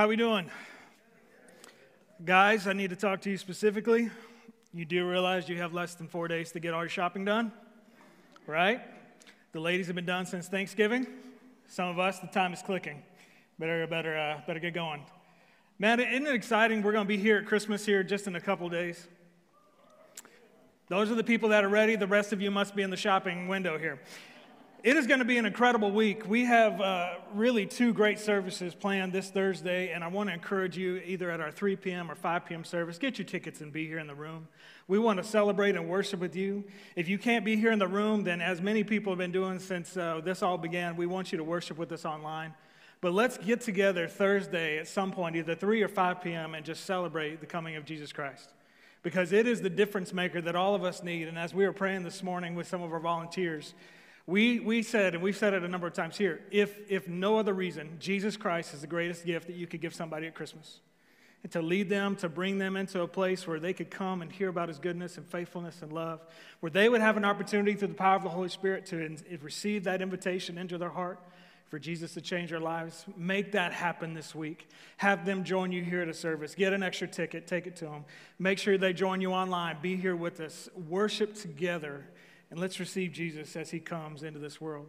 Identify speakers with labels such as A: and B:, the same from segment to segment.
A: How we doing? Guys, I need to talk to you specifically. You do realize you have less than four days to get all your shopping done, right? The ladies have been done since Thanksgiving. Some of us, the time is clicking. Better, better, uh, better get going. Man, isn't it exciting? We're going to be here at Christmas here just in a couple days. Those are the people that are ready. The rest of you must be in the shopping window here. It is going to be an incredible week. We have uh, really two great services planned this Thursday, and I want to encourage you either at our 3 p.m. or 5 p.m. service, get your tickets and be here in the room. We want to celebrate and worship with you. If you can't be here in the room, then as many people have been doing since uh, this all began, we want you to worship with us online. But let's get together Thursday at some point, either 3 or 5 p.m., and just celebrate the coming of Jesus Christ. Because it is the difference maker that all of us need. And as we were praying this morning with some of our volunteers, we, we said, and we've said it a number of times here, if, if no other reason, Jesus Christ is the greatest gift that you could give somebody at Christmas. And to lead them, to bring them into a place where they could come and hear about his goodness and faithfulness and love, where they would have an opportunity through the power of the Holy Spirit to in, receive that invitation into their heart for Jesus to change their lives. Make that happen this week. Have them join you here at a service. Get an extra ticket, take it to them. Make sure they join you online. Be here with us. Worship together and let's receive Jesus as he comes into this world.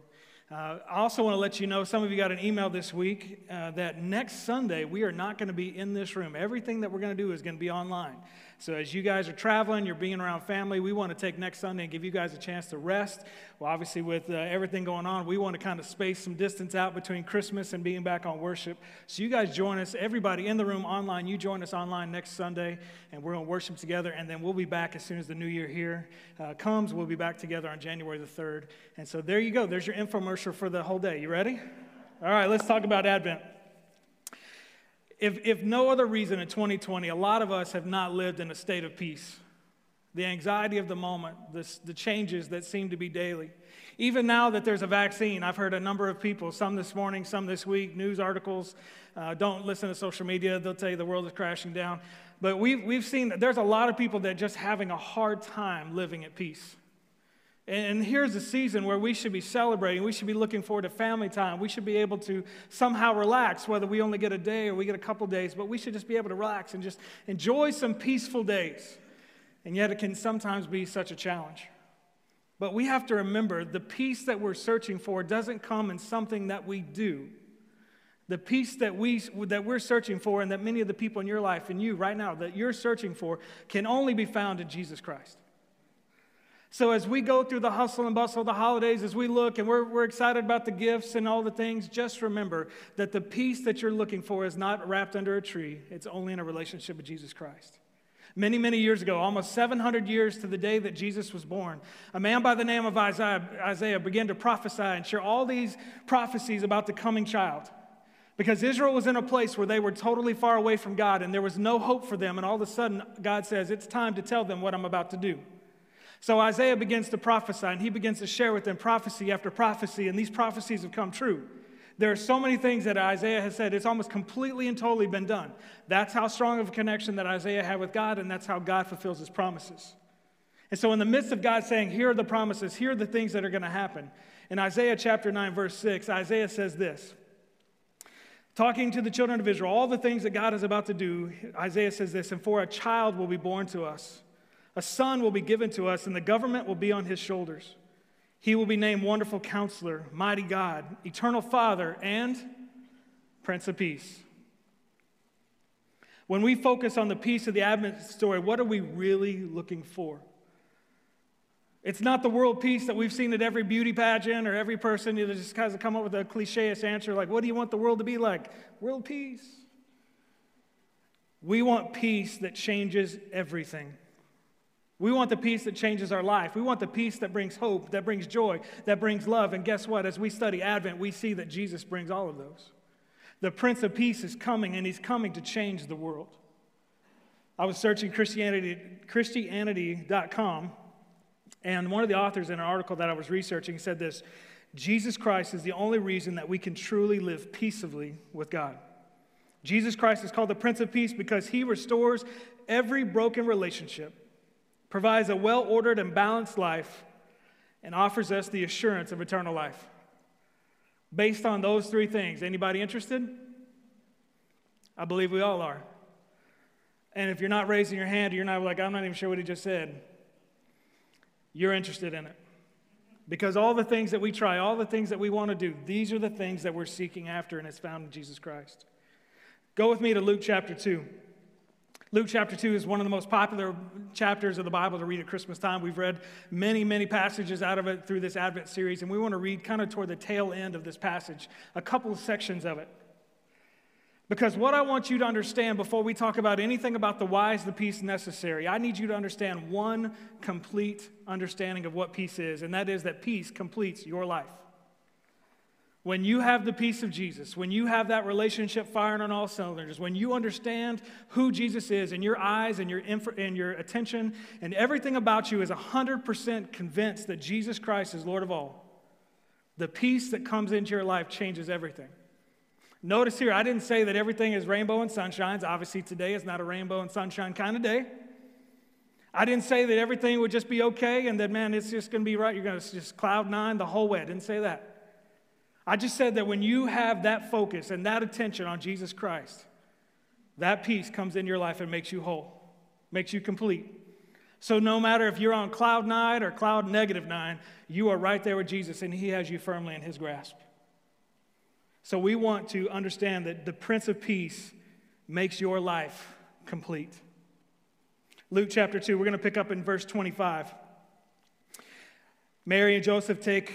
A: Uh, I also want to let you know some of you got an email this week uh, that next Sunday we are not going to be in this room. Everything that we're going to do is going to be online. So, as you guys are traveling, you're being around family, we want to take next Sunday and give you guys a chance to rest. Well, obviously, with uh, everything going on, we want to kind of space some distance out between Christmas and being back on worship. So, you guys join us, everybody in the room online, you join us online next Sunday, and we're going to worship together. And then we'll be back as soon as the new year here uh, comes. We'll be back together on January the 3rd. And so, there you go. There's your infomercial for the whole day. You ready? All right, let's talk about Advent. If, if no other reason in 2020, a lot of us have not lived in a state of peace. The anxiety of the moment, the, the changes that seem to be daily. Even now that there's a vaccine, I've heard a number of people, some this morning, some this week, news articles. Uh, don't listen to social media, they'll tell you the world is crashing down. But we've, we've seen that there's a lot of people that just having a hard time living at peace. And here's a season where we should be celebrating. We should be looking forward to family time. We should be able to somehow relax, whether we only get a day or we get a couple days, but we should just be able to relax and just enjoy some peaceful days. And yet, it can sometimes be such a challenge. But we have to remember the peace that we're searching for doesn't come in something that we do. The peace that, we, that we're searching for, and that many of the people in your life and you right now that you're searching for, can only be found in Jesus Christ. So, as we go through the hustle and bustle of the holidays, as we look and we're, we're excited about the gifts and all the things, just remember that the peace that you're looking for is not wrapped under a tree, it's only in a relationship with Jesus Christ. Many, many years ago, almost 700 years to the day that Jesus was born, a man by the name of Isaiah, Isaiah began to prophesy and share all these prophecies about the coming child. Because Israel was in a place where they were totally far away from God and there was no hope for them. And all of a sudden, God says, It's time to tell them what I'm about to do. So Isaiah begins to prophesy, and he begins to share with them prophecy after prophecy, and these prophecies have come true. There are so many things that Isaiah has said, it's almost completely and totally been done. That's how strong of a connection that Isaiah had with God, and that's how God fulfills his promises. And so, in the midst of God saying, Here are the promises, here are the things that are going to happen, in Isaiah chapter 9, verse 6, Isaiah says this. Talking to the children of Israel, all the things that God is about to do, Isaiah says this, and for a child will be born to us. A son will be given to us, and the government will be on his shoulders. He will be named Wonderful Counselor, Mighty God, Eternal Father, and Prince of Peace. When we focus on the peace of the Advent story, what are we really looking for? It's not the world peace that we've seen at every beauty pageant or every person that just has to come up with a cliche answer like, What do you want the world to be like? World peace. We want peace that changes everything. We want the peace that changes our life. We want the peace that brings hope, that brings joy, that brings love. And guess what? As we study Advent, we see that Jesus brings all of those. The Prince of Peace is coming, and he's coming to change the world. I was searching Christianity, Christianity.com, and one of the authors in an article that I was researching said this Jesus Christ is the only reason that we can truly live peaceably with God. Jesus Christ is called the Prince of Peace because he restores every broken relationship provides a well ordered and balanced life, and offers us the assurance of eternal life. Based on those three things, anybody interested? I believe we all are. And if you're not raising your hand, you're not like, I'm not even sure what he just said, you're interested in it. Because all the things that we try, all the things that we want to do, these are the things that we're seeking after, and it's found in Jesus Christ. Go with me to Luke chapter 2. Luke chapter 2 is one of the most popular chapters of the Bible to read at Christmas time. We've read many, many passages out of it through this Advent series, and we want to read kind of toward the tail end of this passage, a couple of sections of it. Because what I want you to understand before we talk about anything about the whys, the peace necessary, I need you to understand one complete understanding of what peace is, and that is that peace completes your life. When you have the peace of Jesus, when you have that relationship firing on all cylinders, when you understand who Jesus is, and your eyes and your, inf- and your attention and everything about you is 100% convinced that Jesus Christ is Lord of all, the peace that comes into your life changes everything. Notice here, I didn't say that everything is rainbow and sunshines. Obviously, today is not a rainbow and sunshine kind of day. I didn't say that everything would just be okay and that, man, it's just going to be right. You're going to just cloud nine the whole way. I didn't say that. I just said that when you have that focus and that attention on Jesus Christ, that peace comes in your life and makes you whole, makes you complete. So no matter if you're on cloud nine or cloud negative nine, you are right there with Jesus and he has you firmly in his grasp. So we want to understand that the Prince of Peace makes your life complete. Luke chapter 2, we're going to pick up in verse 25. Mary and Joseph take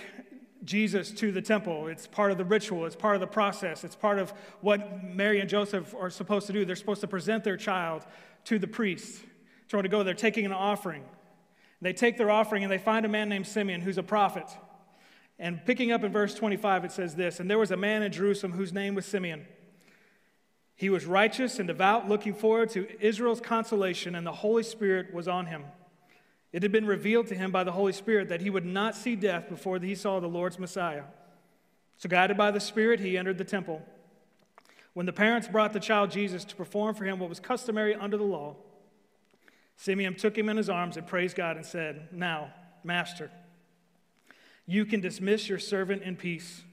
A: Jesus to the temple. It's part of the ritual, it's part of the process, it's part of what Mary and Joseph are supposed to do. They're supposed to present their child to the priest. Trying to go, they're taking an offering. They take their offering and they find a man named Simeon who's a prophet. And picking up in verse 25, it says this And there was a man in Jerusalem whose name was Simeon. He was righteous and devout, looking forward to Israel's consolation, and the Holy Spirit was on him. It had been revealed to him by the Holy Spirit that he would not see death before he saw the Lord's Messiah. So, guided by the Spirit, he entered the temple. When the parents brought the child Jesus to perform for him what was customary under the law, Simeon took him in his arms and praised God and said, Now, Master, you can dismiss your servant in peace,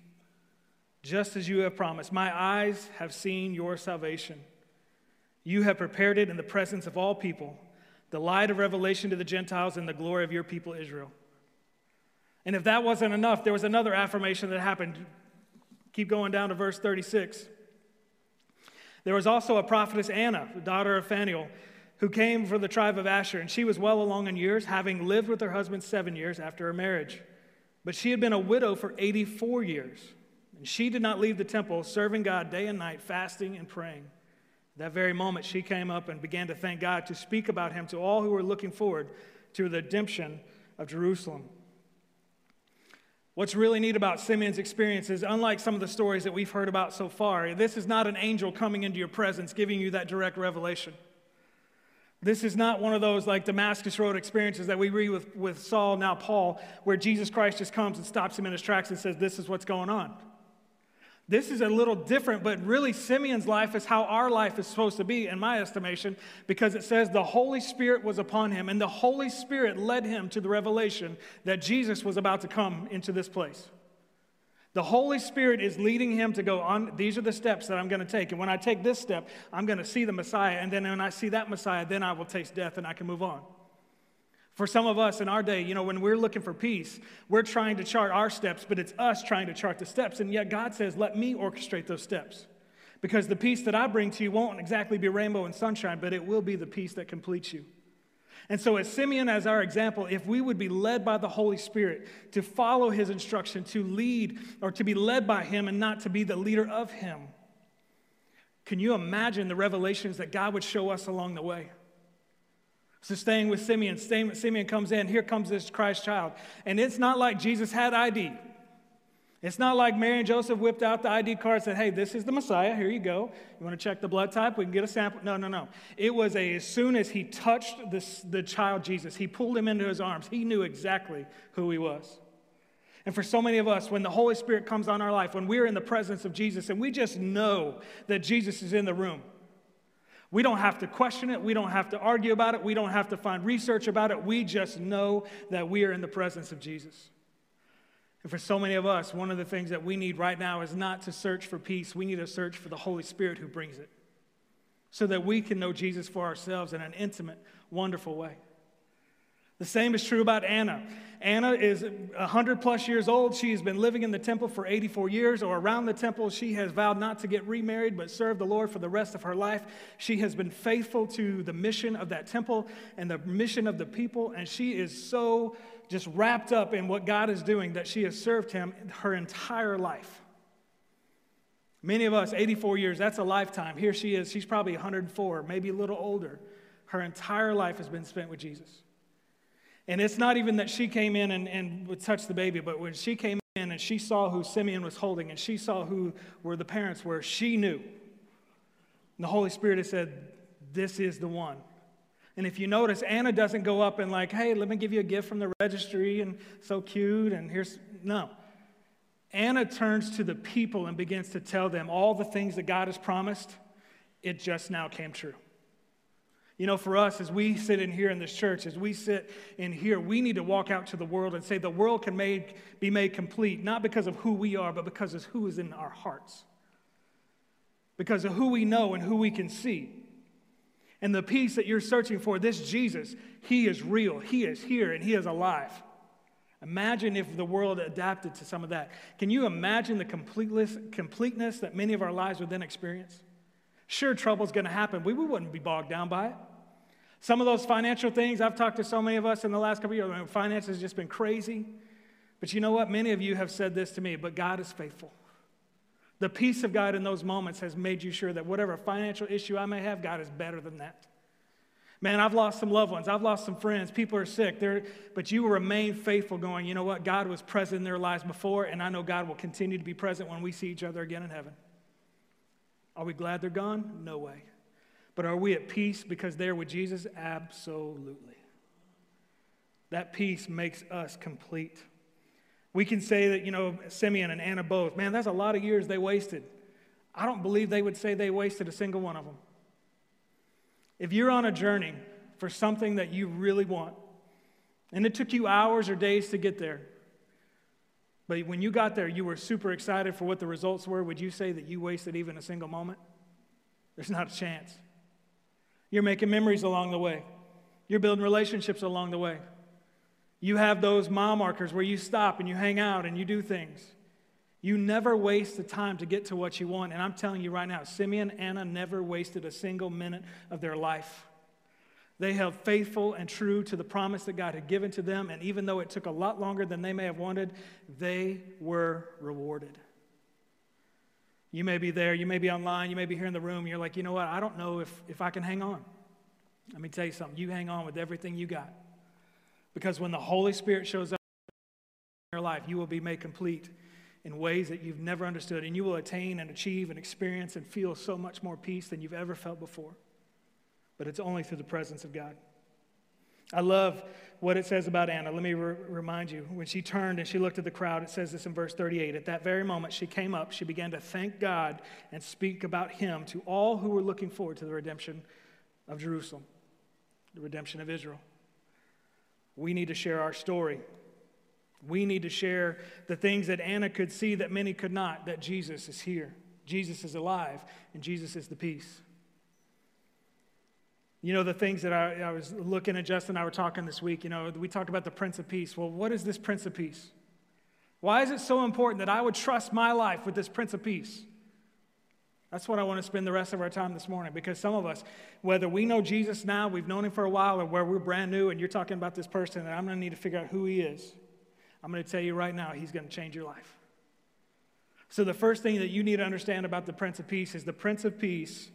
A: just as you have promised. My eyes have seen your salvation. You have prepared it in the presence of all people the light of revelation to the Gentiles and the glory of your people Israel. And if that wasn't enough, there was another affirmation that happened. Keep going down to verse 36. There was also a prophetess Anna, the daughter of Phanuel, who came from the tribe of Asher, and she was well along in years, having lived with her husband seven years after her marriage. But she had been a widow for 84 years, and she did not leave the temple, serving God day and night, fasting and praying. That very moment, she came up and began to thank God to speak about him to all who were looking forward to the redemption of Jerusalem. What's really neat about Simeon's experience is, unlike some of the stories that we've heard about so far, this is not an angel coming into your presence giving you that direct revelation. This is not one of those like Damascus Road experiences that we read with, with Saul, now Paul, where Jesus Christ just comes and stops him in his tracks and says, This is what's going on. This is a little different, but really, Simeon's life is how our life is supposed to be, in my estimation, because it says the Holy Spirit was upon him, and the Holy Spirit led him to the revelation that Jesus was about to come into this place. The Holy Spirit is leading him to go on. These are the steps that I'm going to take. And when I take this step, I'm going to see the Messiah. And then when I see that Messiah, then I will taste death and I can move on. For some of us in our day, you know, when we're looking for peace, we're trying to chart our steps, but it's us trying to chart the steps. And yet God says, let me orchestrate those steps. Because the peace that I bring to you won't exactly be rainbow and sunshine, but it will be the peace that completes you. And so, as Simeon, as our example, if we would be led by the Holy Spirit to follow his instruction, to lead or to be led by him and not to be the leader of him, can you imagine the revelations that God would show us along the way? So, staying with Simeon, Simeon comes in, here comes this Christ child. And it's not like Jesus had ID. It's not like Mary and Joseph whipped out the ID card and said, hey, this is the Messiah, here you go. You want to check the blood type? We can get a sample. No, no, no. It was a, as soon as he touched this, the child Jesus, he pulled him into his arms. He knew exactly who he was. And for so many of us, when the Holy Spirit comes on our life, when we're in the presence of Jesus and we just know that Jesus is in the room, we don't have to question it. We don't have to argue about it. We don't have to find research about it. We just know that we are in the presence of Jesus. And for so many of us, one of the things that we need right now is not to search for peace. We need to search for the Holy Spirit who brings it. so that we can know Jesus for ourselves in an intimate, wonderful way. The same is true about Anna. Anna is 100 plus years old. She has been living in the temple for 84 years or around the temple. She has vowed not to get remarried but serve the Lord for the rest of her life. She has been faithful to the mission of that temple and the mission of the people, and she is so just wrapped up in what God is doing that she has served Him her entire life. Many of us, 84 years, that's a lifetime. Here she is. She's probably 104, maybe a little older. Her entire life has been spent with Jesus. And it's not even that she came in and, and would touch the baby, but when she came in and she saw who Simeon was holding and she saw who were the parents were, she knew. And the Holy Spirit has said, This is the one. And if you notice, Anna doesn't go up and, like, hey, let me give you a gift from the registry and so cute, and here's, no. Anna turns to the people and begins to tell them all the things that God has promised. It just now came true. You know, for us, as we sit in here in this church, as we sit in here, we need to walk out to the world and say the world can made, be made complete, not because of who we are, but because of who is in our hearts. Because of who we know and who we can see. And the peace that you're searching for, this Jesus, he is real, he is here, and he is alive. Imagine if the world adapted to some of that. Can you imagine the completeness, completeness that many of our lives would then experience? Sure, trouble's going to happen. We, we wouldn't be bogged down by it. Some of those financial things, I've talked to so many of us in the last couple of years, finance has just been crazy. But you know what? Many of you have said this to me, but God is faithful. The peace of God in those moments has made you sure that whatever financial issue I may have, God is better than that. Man, I've lost some loved ones. I've lost some friends. People are sick. They're, but you will remain faithful, going, you know what? God was present in their lives before, and I know God will continue to be present when we see each other again in heaven. Are we glad they're gone? No way. But are we at peace because they're with Jesus? Absolutely. That peace makes us complete. We can say that, you know, Simeon and Anna both, man, that's a lot of years they wasted. I don't believe they would say they wasted a single one of them. If you're on a journey for something that you really want, and it took you hours or days to get there, but when you got there, you were super excited for what the results were. Would you say that you wasted even a single moment? There's not a chance. You're making memories along the way, you're building relationships along the way. You have those mile markers where you stop and you hang out and you do things. You never waste the time to get to what you want. And I'm telling you right now, Simeon, and Anna never wasted a single minute of their life. They held faithful and true to the promise that God had given to them, and even though it took a lot longer than they may have wanted, they were rewarded. You may be there, you may be online, you may be here in the room, you're like, you know what, I don't know if, if I can hang on. Let me tell you something, you hang on with everything you got. Because when the Holy Spirit shows up in your life, you will be made complete in ways that you've never understood, and you will attain and achieve and experience and feel so much more peace than you've ever felt before but it's only through the presence of God. I love what it says about Anna. Let me re- remind you. When she turned and she looked at the crowd, it says this in verse 38. At that very moment, she came up, she began to thank God and speak about him to all who were looking forward to the redemption of Jerusalem, the redemption of Israel. We need to share our story. We need to share the things that Anna could see that many could not that Jesus is here, Jesus is alive, and Jesus is the peace. You know, the things that I, I, was looking at, Justin and I were talking this week, you know, we talked about the Prince of Peace. Well, what is this Prince of Peace? Why is it so important that I would trust my life with this Prince of Peace? That's what I want to spend the rest of our time this morning because some of us, whether we know Jesus now, we've known him for a while, or where we're brand new and you're talking about this person, and I'm going to need to figure out who he is. I'm going to tell you right now, he's going to change your life. So, the first thing that you need to understand about the Prince of Peace is the Prince of Peace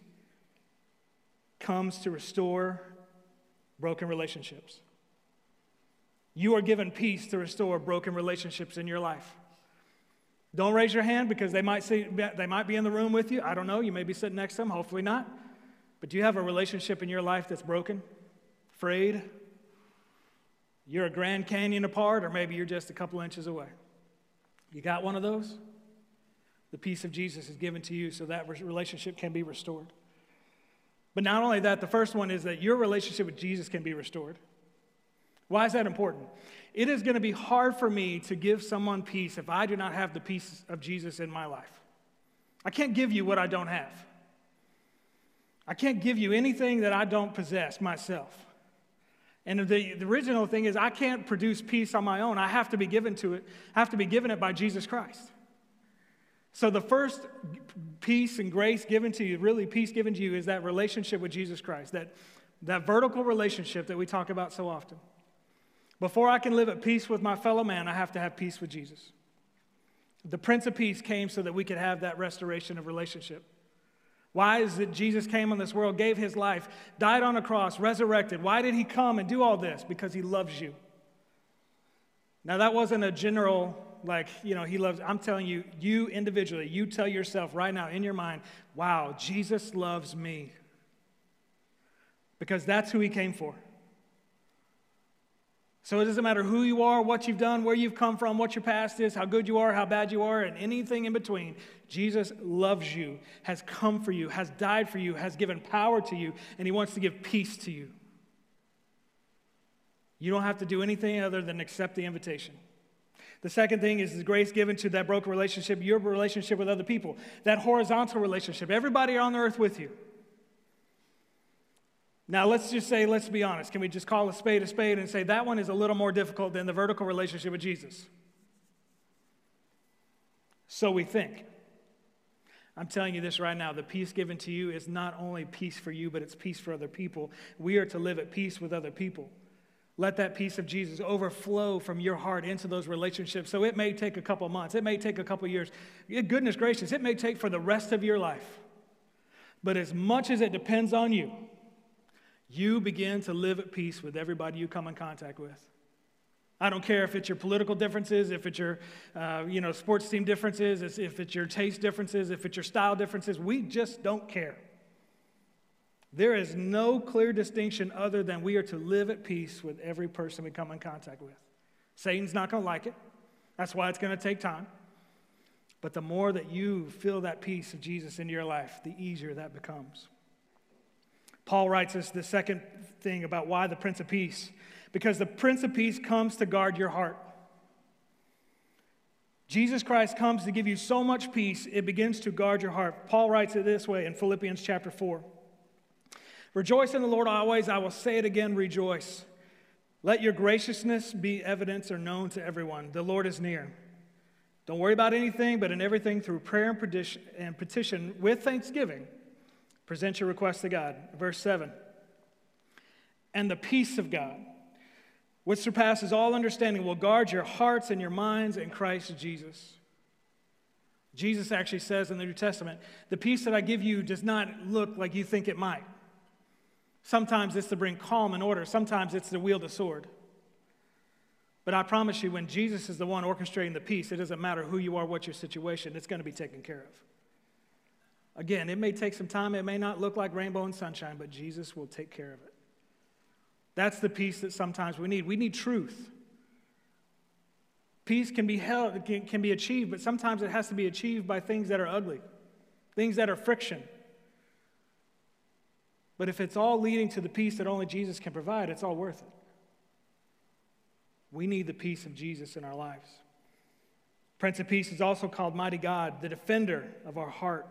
A: comes to restore broken relationships. You are given peace to restore broken relationships in your life. Don't raise your hand because they might, see, they might be in the room with you. I don't know. You may be sitting next to them, hopefully not. But do you have a relationship in your life that's broken, frayed? You're a Grand Canyon apart, or maybe you're just a couple inches away. You got one of those? The peace of Jesus is given to you so that relationship can be restored. But not only that, the first one is that your relationship with Jesus can be restored. Why is that important? It is going to be hard for me to give someone peace if I do not have the peace of Jesus in my life. I can't give you what I don't have. I can't give you anything that I don't possess myself. And the, the original thing is, I can't produce peace on my own. I have to be given to it, I have to be given it by Jesus Christ. So, the first peace and grace given to you, really peace given to you, is that relationship with Jesus Christ, that, that vertical relationship that we talk about so often. Before I can live at peace with my fellow man, I have to have peace with Jesus. The Prince of Peace came so that we could have that restoration of relationship. Why is it Jesus came on this world, gave his life, died on a cross, resurrected? Why did he come and do all this? Because he loves you. Now, that wasn't a general, like, you know, he loves, I'm telling you, you individually, you tell yourself right now in your mind, wow, Jesus loves me. Because that's who he came for. So it doesn't matter who you are, what you've done, where you've come from, what your past is, how good you are, how bad you are, and anything in between. Jesus loves you, has come for you, has died for you, has given power to you, and he wants to give peace to you. You don't have to do anything other than accept the invitation. The second thing is the grace given to that broken relationship, your relationship with other people, that horizontal relationship. Everybody on earth with you. Now, let's just say, let's be honest. Can we just call a spade a spade and say that one is a little more difficult than the vertical relationship with Jesus? So we think. I'm telling you this right now the peace given to you is not only peace for you, but it's peace for other people. We are to live at peace with other people. Let that peace of Jesus overflow from your heart into those relationships. So it may take a couple months, it may take a couple years. Goodness gracious, it may take for the rest of your life. But as much as it depends on you, you begin to live at peace with everybody you come in contact with. I don't care if it's your political differences, if it's your uh, you know, sports team differences, if it's your taste differences, if it's your style differences. We just don't care. There is no clear distinction other than we are to live at peace with every person we come in contact with. Satan's not going to like it. That's why it's going to take time. But the more that you feel that peace of Jesus in your life, the easier that becomes. Paul writes us the second thing about why the Prince of Peace. Because the Prince of Peace comes to guard your heart. Jesus Christ comes to give you so much peace, it begins to guard your heart. Paul writes it this way in Philippians chapter 4 Rejoice in the Lord always. I will say it again, rejoice. Let your graciousness be evidence or known to everyone. The Lord is near. Don't worry about anything, but in everything through prayer and petition with thanksgiving Present your request to God. Verse 7. And the peace of God, which surpasses all understanding, will guard your hearts and your minds in Christ Jesus. Jesus actually says in the New Testament, the peace that I give you does not look like you think it might. Sometimes it's to bring calm and order, sometimes it's to wield a sword. But I promise you, when Jesus is the one orchestrating the peace, it doesn't matter who you are, what your situation, it's going to be taken care of. Again, it may take some time, it may not look like rainbow and sunshine, but Jesus will take care of it. That's the peace that sometimes we need. We need truth. Peace can be held, can, can be achieved, but sometimes it has to be achieved by things that are ugly, things that are friction. But if it's all leading to the peace that only Jesus can provide, it's all worth it. We need the peace of Jesus in our lives. Prince of Peace is also called Mighty God, the defender of our heart.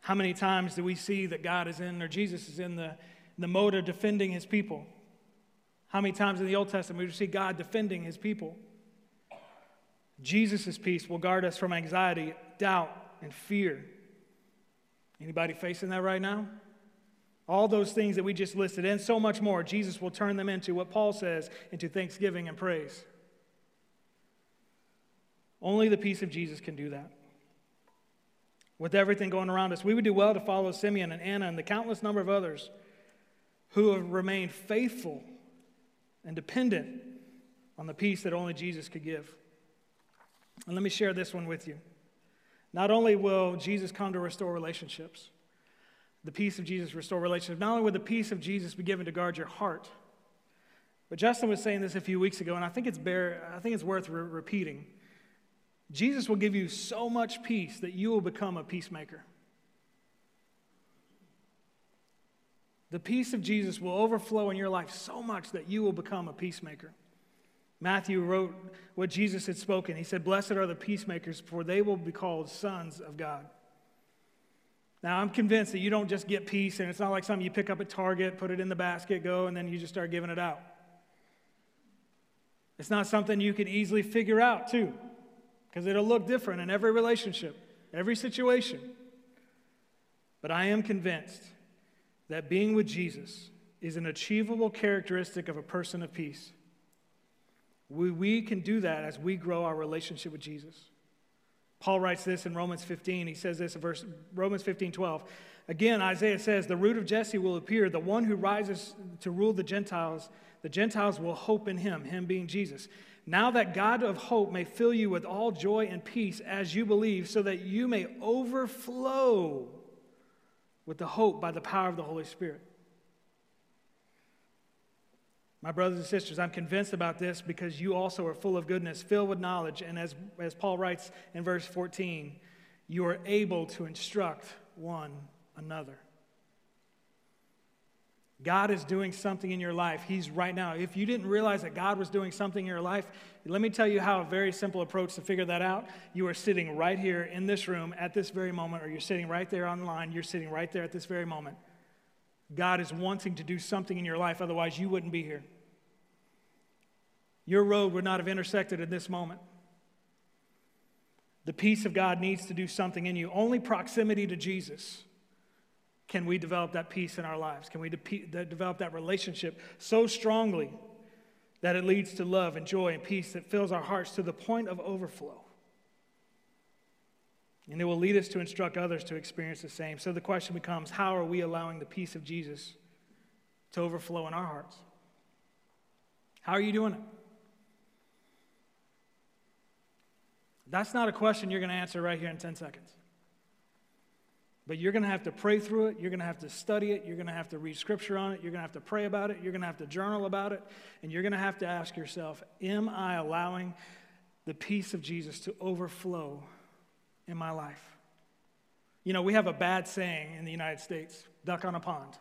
A: How many times do we see that God is in, or Jesus is in the, the mode of defending his people? How many times in the Old Testament we see God defending his people? Jesus' peace will guard us from anxiety, doubt, and fear. Anybody facing that right now? All those things that we just listed, and so much more, Jesus will turn them into what Paul says into thanksgiving and praise. Only the peace of Jesus can do that with everything going around us, we would do well to follow Simeon and Anna and the countless number of others who have remained faithful and dependent on the peace that only Jesus could give. And let me share this one with you. Not only will Jesus come to restore relationships, the peace of Jesus restore relationships, not only will the peace of Jesus be given to guard your heart, but Justin was saying this a few weeks ago, and I think it's, bear, I think it's worth re- repeating. Jesus will give you so much peace that you will become a peacemaker. The peace of Jesus will overflow in your life so much that you will become a peacemaker. Matthew wrote what Jesus had spoken. He said, Blessed are the peacemakers, for they will be called sons of God. Now, I'm convinced that you don't just get peace, and it's not like something you pick up at Target, put it in the basket, go, and then you just start giving it out. It's not something you can easily figure out, too, because it'll look different in every relationship, every situation. But I am convinced that being with Jesus is an achievable characteristic of a person of peace. We, we can do that as we grow our relationship with Jesus. Paul writes this in Romans 15. He says this in verse, Romans 15, 12. Again, Isaiah says, The root of Jesse will appear, the one who rises to rule the Gentiles. The Gentiles will hope in him, him being Jesus. Now that God of hope may fill you with all joy and peace as you believe, so that you may overflow with the hope by the power of the Holy Spirit. My brothers and sisters, I'm convinced about this because you also are full of goodness, filled with knowledge. And as, as Paul writes in verse 14, you are able to instruct one another. God is doing something in your life. He's right now. If you didn't realize that God was doing something in your life, let me tell you how a very simple approach to figure that out. You are sitting right here in this room at this very moment, or you're sitting right there online, you're sitting right there at this very moment. God is wanting to do something in your life, otherwise, you wouldn't be here. Your road would not have intersected at this moment. The peace of God needs to do something in you. Only proximity to Jesus can we develop that peace in our lives. Can we de- develop that relationship so strongly that it leads to love and joy and peace that fills our hearts to the point of overflow? And it will lead us to instruct others to experience the same. So the question becomes how are we allowing the peace of Jesus to overflow in our hearts? How are you doing it? That's not a question you're going to answer right here in 10 seconds. But you're going to have to pray through it. You're going to have to study it. You're going to have to read scripture on it. You're going to have to pray about it. You're going to have to journal about it. And you're going to have to ask yourself Am I allowing the peace of Jesus to overflow in my life? You know, we have a bad saying in the United States duck on a pond.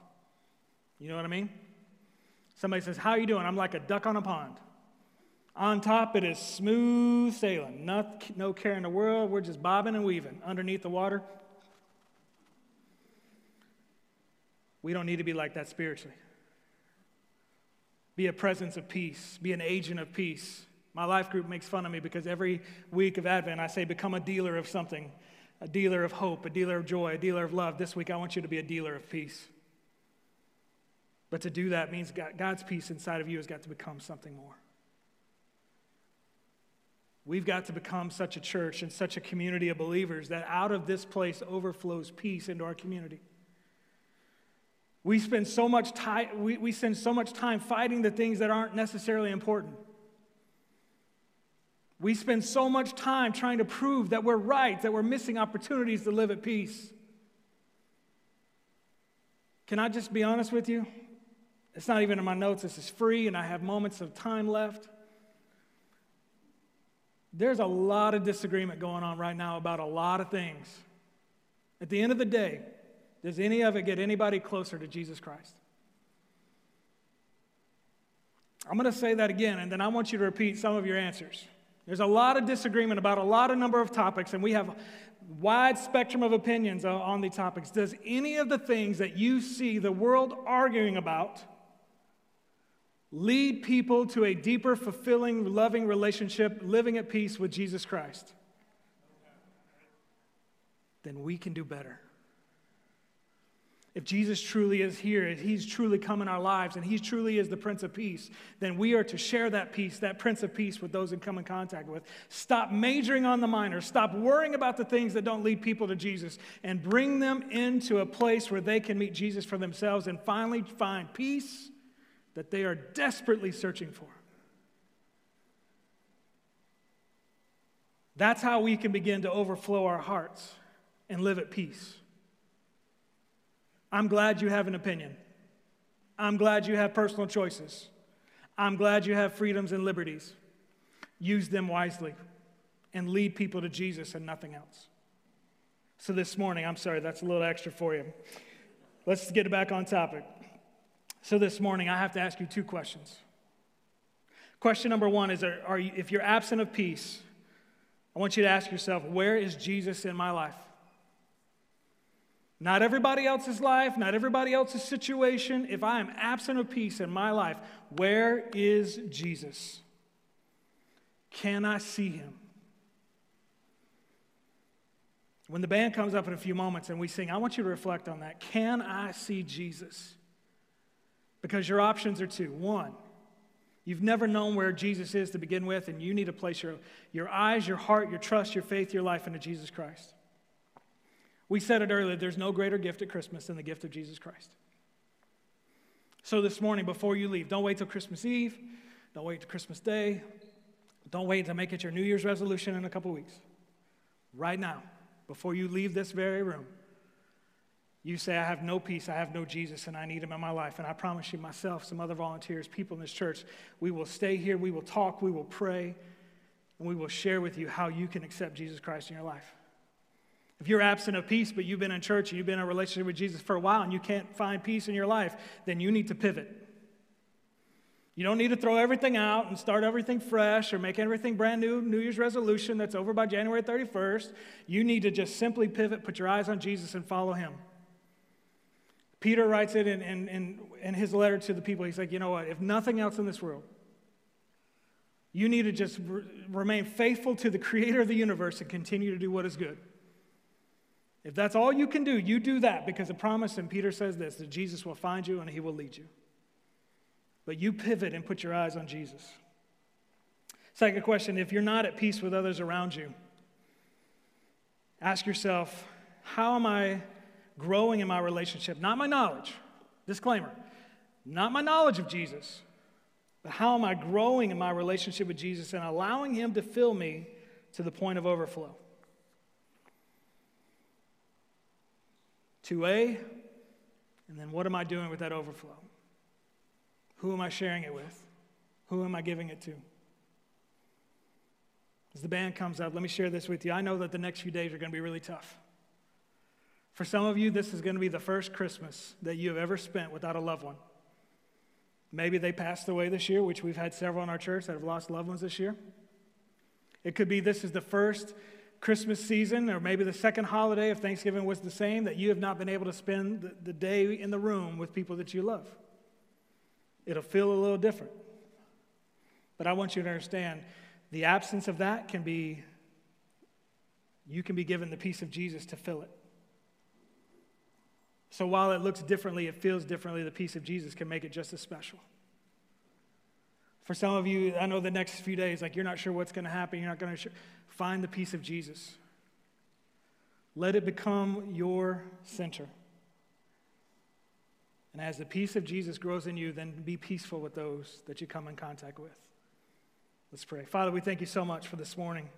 A: You know what I mean? Somebody says, How are you doing? I'm like a duck on a pond. On top, it is smooth sailing. Not, no care in the world. We're just bobbing and weaving underneath the water. We don't need to be like that spiritually. Be a presence of peace, be an agent of peace. My life group makes fun of me because every week of Advent I say, become a dealer of something a dealer of hope, a dealer of joy, a dealer of love. This week I want you to be a dealer of peace. But to do that means God's peace inside of you has got to become something more. We've got to become such a church and such a community of believers that out of this place overflows peace into our community. We spend so much time, we, we spend so much time fighting the things that aren't necessarily important. We spend so much time trying to prove that we're right, that we're missing opportunities to live at peace. Can I just be honest with you? It's not even in my notes. This is free, and I have moments of time left. There's a lot of disagreement going on right now about a lot of things. At the end of the day, does any of it get anybody closer to Jesus Christ? I'm going to say that again, and then I want you to repeat some of your answers. There's a lot of disagreement about a lot of number of topics, and we have wide spectrum of opinions on the topics. Does any of the things that you see the world arguing about lead people to a deeper, fulfilling, loving relationship, living at peace with Jesus Christ, then we can do better. If Jesus truly is here, if he's truly come in our lives, and he truly is the Prince of Peace, then we are to share that peace, that Prince of Peace, with those we come in contact with. Stop majoring on the minor. Stop worrying about the things that don't lead people to Jesus, and bring them into a place where they can meet Jesus for themselves and finally find peace that they are desperately searching for. That's how we can begin to overflow our hearts and live at peace. I'm glad you have an opinion. I'm glad you have personal choices. I'm glad you have freedoms and liberties. Use them wisely and lead people to Jesus and nothing else. So, this morning, I'm sorry, that's a little extra for you. Let's get back on topic. So this morning, I have to ask you two questions. Question number one is are, are you, if you're absent of peace, I want you to ask yourself, where is Jesus in my life? Not everybody else's life, not everybody else's situation. If I am absent of peace in my life, where is Jesus? Can I see him? When the band comes up in a few moments and we sing, I want you to reflect on that. Can I see Jesus? Because your options are two. One, you've never known where Jesus is to begin with, and you need to place your, your eyes, your heart, your trust, your faith, your life into Jesus Christ. We said it earlier there's no greater gift at Christmas than the gift of Jesus Christ. So this morning, before you leave, don't wait till Christmas Eve, don't wait till Christmas Day, don't wait to make it your New Year's resolution in a couple weeks. Right now, before you leave this very room, you say, I have no peace, I have no Jesus, and I need him in my life. And I promise you, myself, some other volunteers, people in this church, we will stay here, we will talk, we will pray, and we will share with you how you can accept Jesus Christ in your life. If you're absent of peace, but you've been in church and you've been in a relationship with Jesus for a while and you can't find peace in your life, then you need to pivot. You don't need to throw everything out and start everything fresh or make everything brand new, New Year's resolution that's over by January 31st. You need to just simply pivot, put your eyes on Jesus, and follow him. Peter writes it in, in, in, in his letter to the people. He's like, you know what? If nothing else in this world, you need to just re- remain faithful to the creator of the universe and continue to do what is good. If that's all you can do, you do that because the promise, and Peter says this, that Jesus will find you and he will lead you. But you pivot and put your eyes on Jesus. Second question if you're not at peace with others around you, ask yourself, how am I growing in my relationship? Not my knowledge, disclaimer, not my knowledge of Jesus, but how am I growing in my relationship with Jesus and allowing Him to fill me to the point of overflow? 2A, and then what am I doing with that overflow? Who am I sharing it with? Who am I giving it to? As the band comes up, let me share this with you. I know that the next few days are going to be really tough. For some of you, this is going to be the first Christmas that you have ever spent without a loved one. Maybe they passed away this year, which we've had several in our church that have lost loved ones this year. It could be this is the first Christmas season, or maybe the second holiday if Thanksgiving was the same, that you have not been able to spend the, the day in the room with people that you love. It'll feel a little different. But I want you to understand the absence of that can be, you can be given the peace of Jesus to fill it. So while it looks differently, it feels differently, the peace of Jesus can make it just as special. For some of you, I know the next few days, like you're not sure what's going to happen, you're not going to find the peace of Jesus. Let it become your center. And as the peace of Jesus grows in you, then be peaceful with those that you come in contact with. Let's pray. Father, we thank you so much for this morning.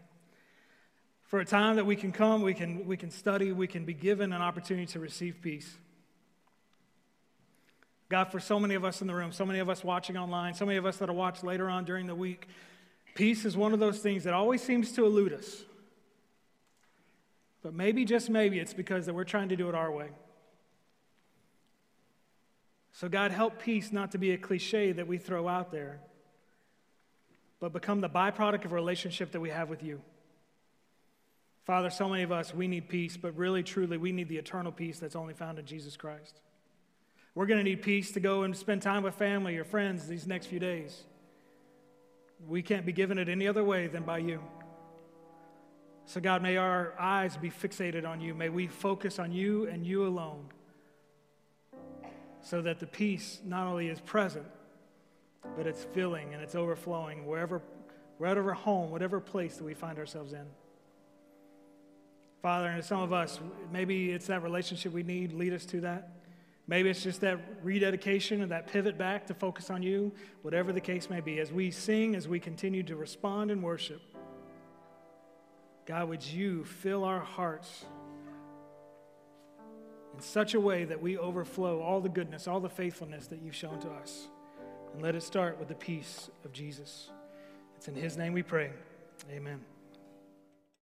A: For a time that we can come, we can, we can study, we can be given an opportunity to receive peace. God, for so many of us in the room, so many of us watching online, so many of us that will watch later on during the week, peace is one of those things that always seems to elude us. But maybe, just maybe, it's because that we're trying to do it our way. So, God, help peace not to be a cliche that we throw out there, but become the byproduct of a relationship that we have with you. Father, so many of us, we need peace, but really, truly, we need the eternal peace that's only found in Jesus Christ. We're going to need peace to go and spend time with family or friends these next few days. We can't be given it any other way than by you. So, God, may our eyes be fixated on you. May we focus on you and you alone so that the peace not only is present, but it's filling and it's overflowing wherever, wherever home, whatever place that we find ourselves in. Father, and some of us, maybe it's that relationship we need, lead us to that. Maybe it's just that rededication and that pivot back to focus on you, whatever the case may be. As we sing, as we continue to respond and worship, God, would you fill our hearts in such a way that we overflow all the goodness, all the faithfulness that you've shown to us. And let it start with the peace of Jesus. It's in his name we pray. Amen.